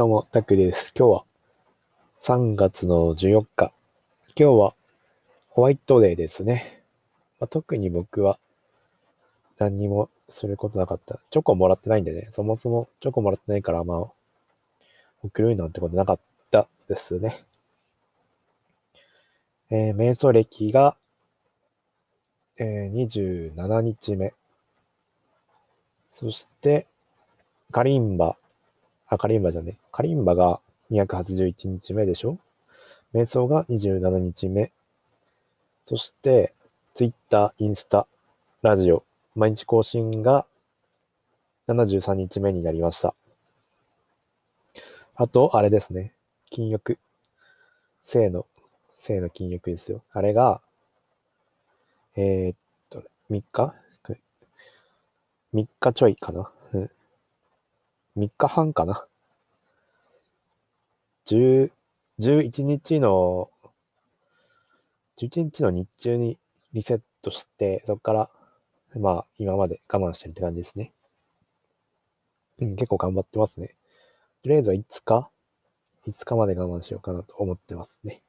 どうも、タクです。今日は3月の14日。今日はホワイトデーですね。まあ、特に僕は何にもすることなかった。チョコもらってないんでね、そもそもチョコもらってないから、まあ、送るなんてことなかったですね。えー、瞑想歴が、えー、27日目。そして、カリンバあ、カリンバじゃね。カリンバが281日目でしょ？瞑想が27日目。そして、ツイッター、インスタ、ラジオ、毎日更新が73日目になりました。あと、あれですね。禁欲。性の、性の禁欲ですよ。あれが、えー、っと、3日 ?3 日ちょいかな。3日半かな。10、11日の、11日の日中にリセットして、そこから、まあ、今まで我慢してるって感じですね。うん、結構頑張ってますね。とりあえずは5日 ?5 日まで我慢しようかなと思ってますね。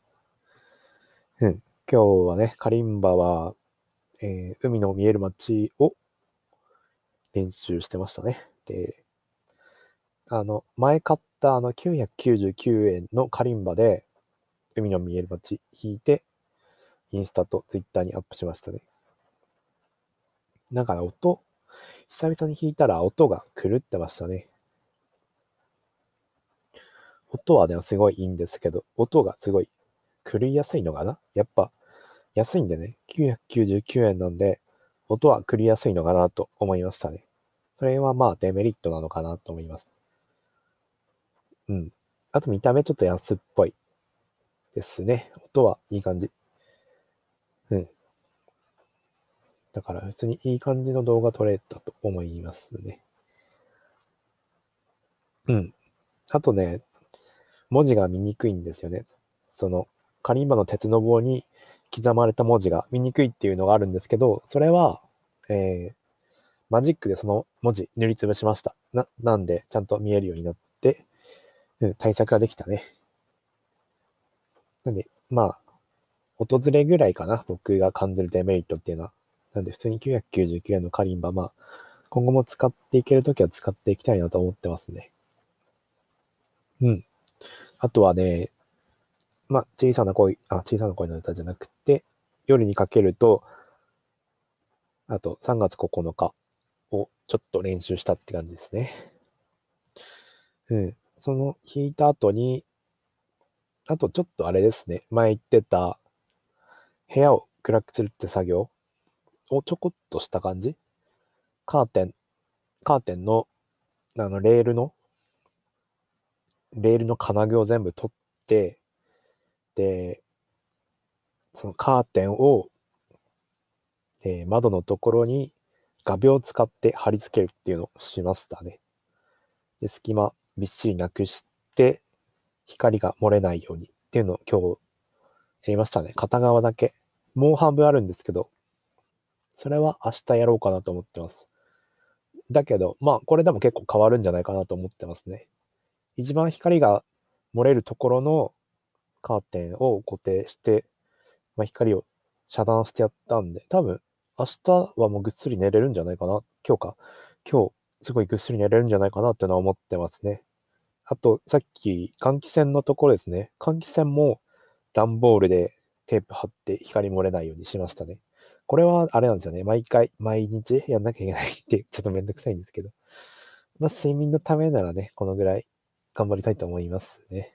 うん。今日はね、カリンバは、えー、海の見える街を練習してましたね。で、あの、前買ったあの999円のカリンバで、海の見える街弾いて、インスタとツイッターにアップしましたね。なんか音、久々に弾いたら音が狂ってましたね。音はね、すごいいいんですけど、音がすごい狂いやすいのかな？やっぱ安いんでね、999円なんで、音は狂いやすいのかなと思いましたね。それはまあデメリットなのかなと思います。うん。あと見た目ちょっと安っぽいですね。音はいい感じ。うん。だから普通にいい感じの動画撮れたと思いますね。うん。あとね、文字が見にくいんですよね。その、カリンバの鉄の棒に刻まれた文字が見にくいっていうのがあるんですけど、それは、えー、マジックでその文字塗りつぶしました。な、なんで、ちゃんと見えるようになって、うん、対策ができたね。なんで、まあ、訪れぐらいかな、僕が感じるデメリットっていうのは。なんで、普通に999円のカリンバ、まあ、今後も使っていけるときは使っていきたいなと思ってますね。うん。あとはね、まあ、小さな声、あ、小さな声の歌じゃなくて、夜にかけると、あと3月9日をちょっと練習したって感じですね。うん。その弾いた後に、あとちょっとあれですね、前言ってた部屋を暗くするって作業をちょこっとした感じ？カーテン、カーテンの、あの、レールの、レールの金具を全部取って、で、そのカーテンを、えー、窓のところに画鋲を使って貼り付けるっていうのをしましたね。で、隙間びっしりなくして、光が漏れないようにっていうのを今日やりましたね。片側だけ。もう半分あるんですけど、それは明日やろうかなと思ってます。だけど、まあこれでも結構変わるんじゃないかなと思ってますね。一番光が漏れるところのカーテンを固定して、まあ、光を遮断してやったんで、多分明日はもうぐっすり寝れるんじゃないかな。今日か。今日すごいぐっすり寝れるんじゃないかなっていうのは思ってますね。あと、さっき換気扇のところですね。換気扇も段ボールでテープ貼って光漏れないようにしましたね。これはあれなんですよね。毎回、毎日やんなきゃいけないって ちょっとめんどくさいんですけど。まあ、睡眠のためならね、このぐらい頑張りたいと思いますね。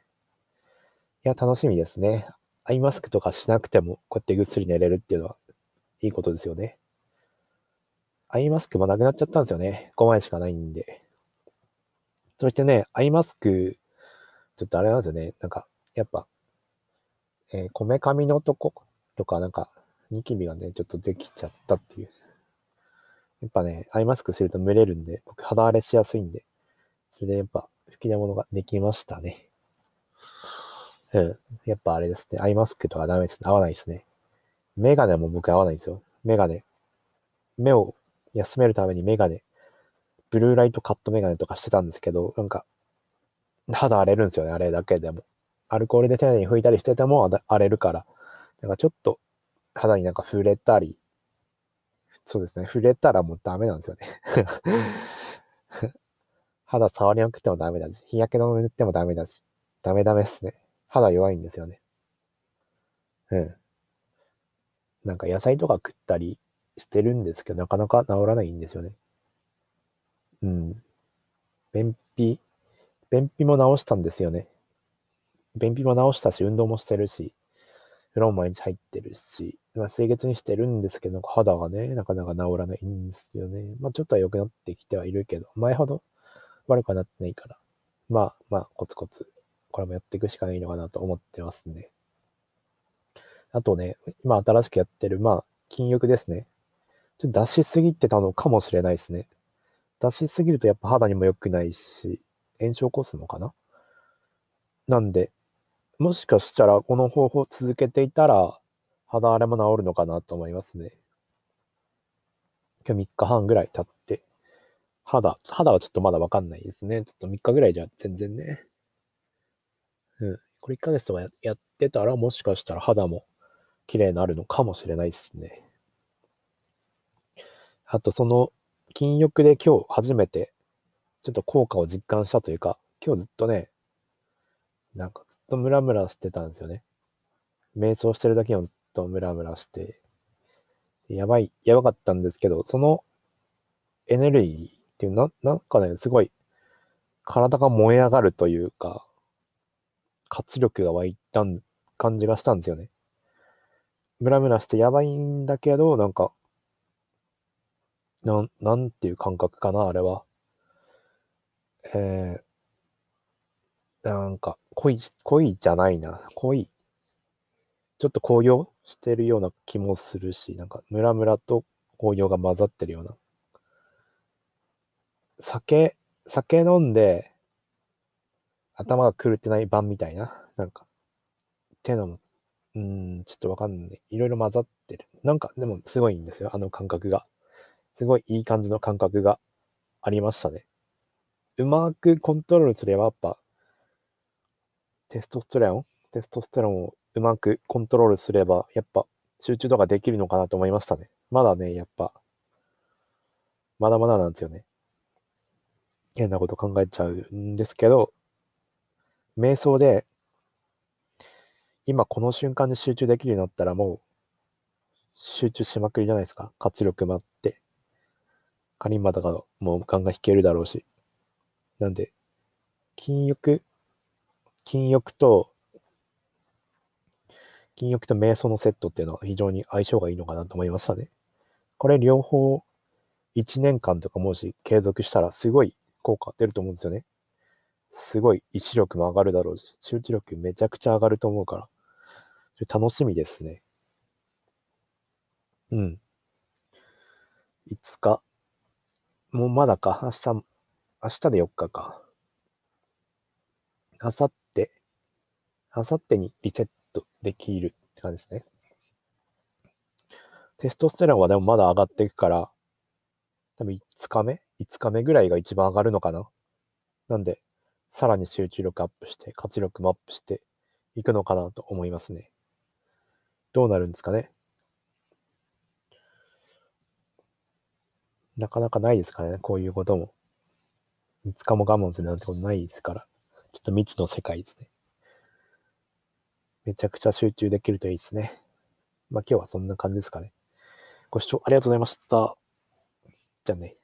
いや、楽しみですね。アイマスクとかしなくても、こうやってぐっすり寝れるっていうのは、いいことですよね。アイマスクもなくなっちゃったんですよね。5枚しかないんで。そしてね、アイマスク、ちょっとあれなんですよね。なんか、やっぱ、えー、こめかみのとことか、なんか、ニキビがね、ちょっとできちゃったっていう。やっぱね、アイマスクすると蒸れるんで、僕肌荒れしやすいんで、それでやっぱ、吹き出物ができましたね。うん。やっぱあれですね。アイマスクとかダメですね。合わないですね。メガネも僕合わないんですよ。メガネ。目を休めるためにメガネブルーライトカットメガネとかしてたんですけど、なんか、肌荒れるんですよね、あれだけでも。アルコールで丁寧に拭いたりしてても荒れるから。だかちょっと肌になんか触れたり、そうですね、触れたらもうダメなんですよね。肌触りなくてもダメだし、日焼け止め塗ってもダメだし、ダメダメっすね。肌弱いんですよね。うん。なんか野菜とか食ったりしてるんですけど、なかなか治らないんですよね。うん。便秘、便秘も治したんですよね。便秘も治したし、運動もしてるし、風呂も毎日入ってるし、まあ、清潔にしてるんですけど、肌がね、なかなか治らないんですよね。まあ、ちょっとは良くなってきてはいるけど、前ほど悪くはなってないから、まあまあ、コツコツ、これもやっていくしかないのかなと思ってますね。あとね、今新しくやってる、まあ、禁欲ですね。ちょっと出しすぎてたのかもしれないですね。出しすぎるとやっぱ肌にも良くないし、炎症起こすのかな？なんで、もしかしたらこの方法続けていたら、肌荒れも治るのかなと思いますね。今日3日半ぐらい経って、肌、肌はちょっとまだわかんないですね。ちょっと3日ぐらいじゃ全然ね。うん。これ1ヶ月とかやってたら、もしかしたら肌も綺麗になるのかもしれないですね。あと、その、禁欲で今日初めて、ちょっと効果を実感したというか、今日ずっとね、なんかずっとムラムラしてたんですよね。瞑想してるだけにずっとムラムラして、やばい、やばかったんですけど、そのエネルギーっていうな、なんかね、すごい体が燃え上がるというか、活力が湧いた感じがしたんですよね。ムラムラしてやばいんだけど、なんか、なん、なんていう感覚かな、あれは。えー、なんか、濃い、濃いじゃないな。濃い。ちょっと紅葉してるような気もするし、なんか、ムラムラと紅葉が混ざってるような。酒、酒飲んで、頭が狂ってない版みたいな。なんか、っていうの、うん、ちょっとわかんない。いろいろ混ざってる。なんか、でもすごいんですよ、あの感覚が。すごいいい感じの感覚がありましたね。うまくコントロールすればやっぱ、テストステロンテストステロンをうまくコントロールすれば、やっぱ集中とかできるのかなと思いましたね。まだね、やっぱ、まだまだなんですよね。変なこと考えちゃうんですけど、瞑想で、今この瞬間に集中できるようになったらもう、集中しまくりじゃないですか。活力もあって。カリンバとかもガンガン弾けるだろうし。なんで、禁欲、禁欲と、禁欲と瞑想のセットっていうのは非常に相性がいいのかなと思いましたね。これ両方1年間とかもし継続したらすごい効果出ると思うんですよね。すごい意志力も上がるだろうし、集中力めちゃくちゃ上がると思うから、楽しみですね。うん。5日。もうまだか。明日、明日で4日か。明後日、明後日にリセットできるって感じですね。テストステロンはでもまだ上がっていくから、多分5日目 ?5 日目ぐらいが一番上がるのかな？なんで、さらに集中力アップして、活力もアップしていくのかなと思いますね。どうなるんですかね？なかなかないですからね、こういうことも。5日も我慢するなんてことないですから。ちょっと未知の世界ですね。めちゃくちゃ集中できるといいですね。まあ今日はそんな感じですかね。ご視聴ありがとうございました。じゃあね。